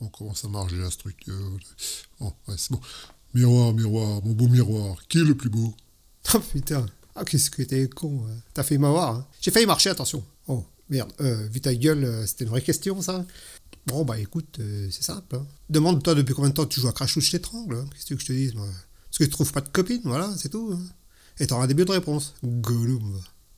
Bon, comment ça marche déjà ce truc euh, Bon, ouais, c'est bon. Miroir, miroir, mon beau miroir, qui est le plus beau? Oh putain. Ah, qu'est-ce que t'es con. Hein. T'as failli m'avoir. hein. J'ai failli marcher, attention. Oh, merde. Euh, vu ta gueule, euh, c'était une vraie question, ça Bon, bah écoute, euh, c'est simple. Hein. Demande-toi depuis combien de temps tu joues à Crash ou je t'étrangle. Hein. Qu'est-ce que je te dise, moi? Parce que tu trouves pas de copine, voilà, c'est tout. Et t'auras un début de réponse. Gollum.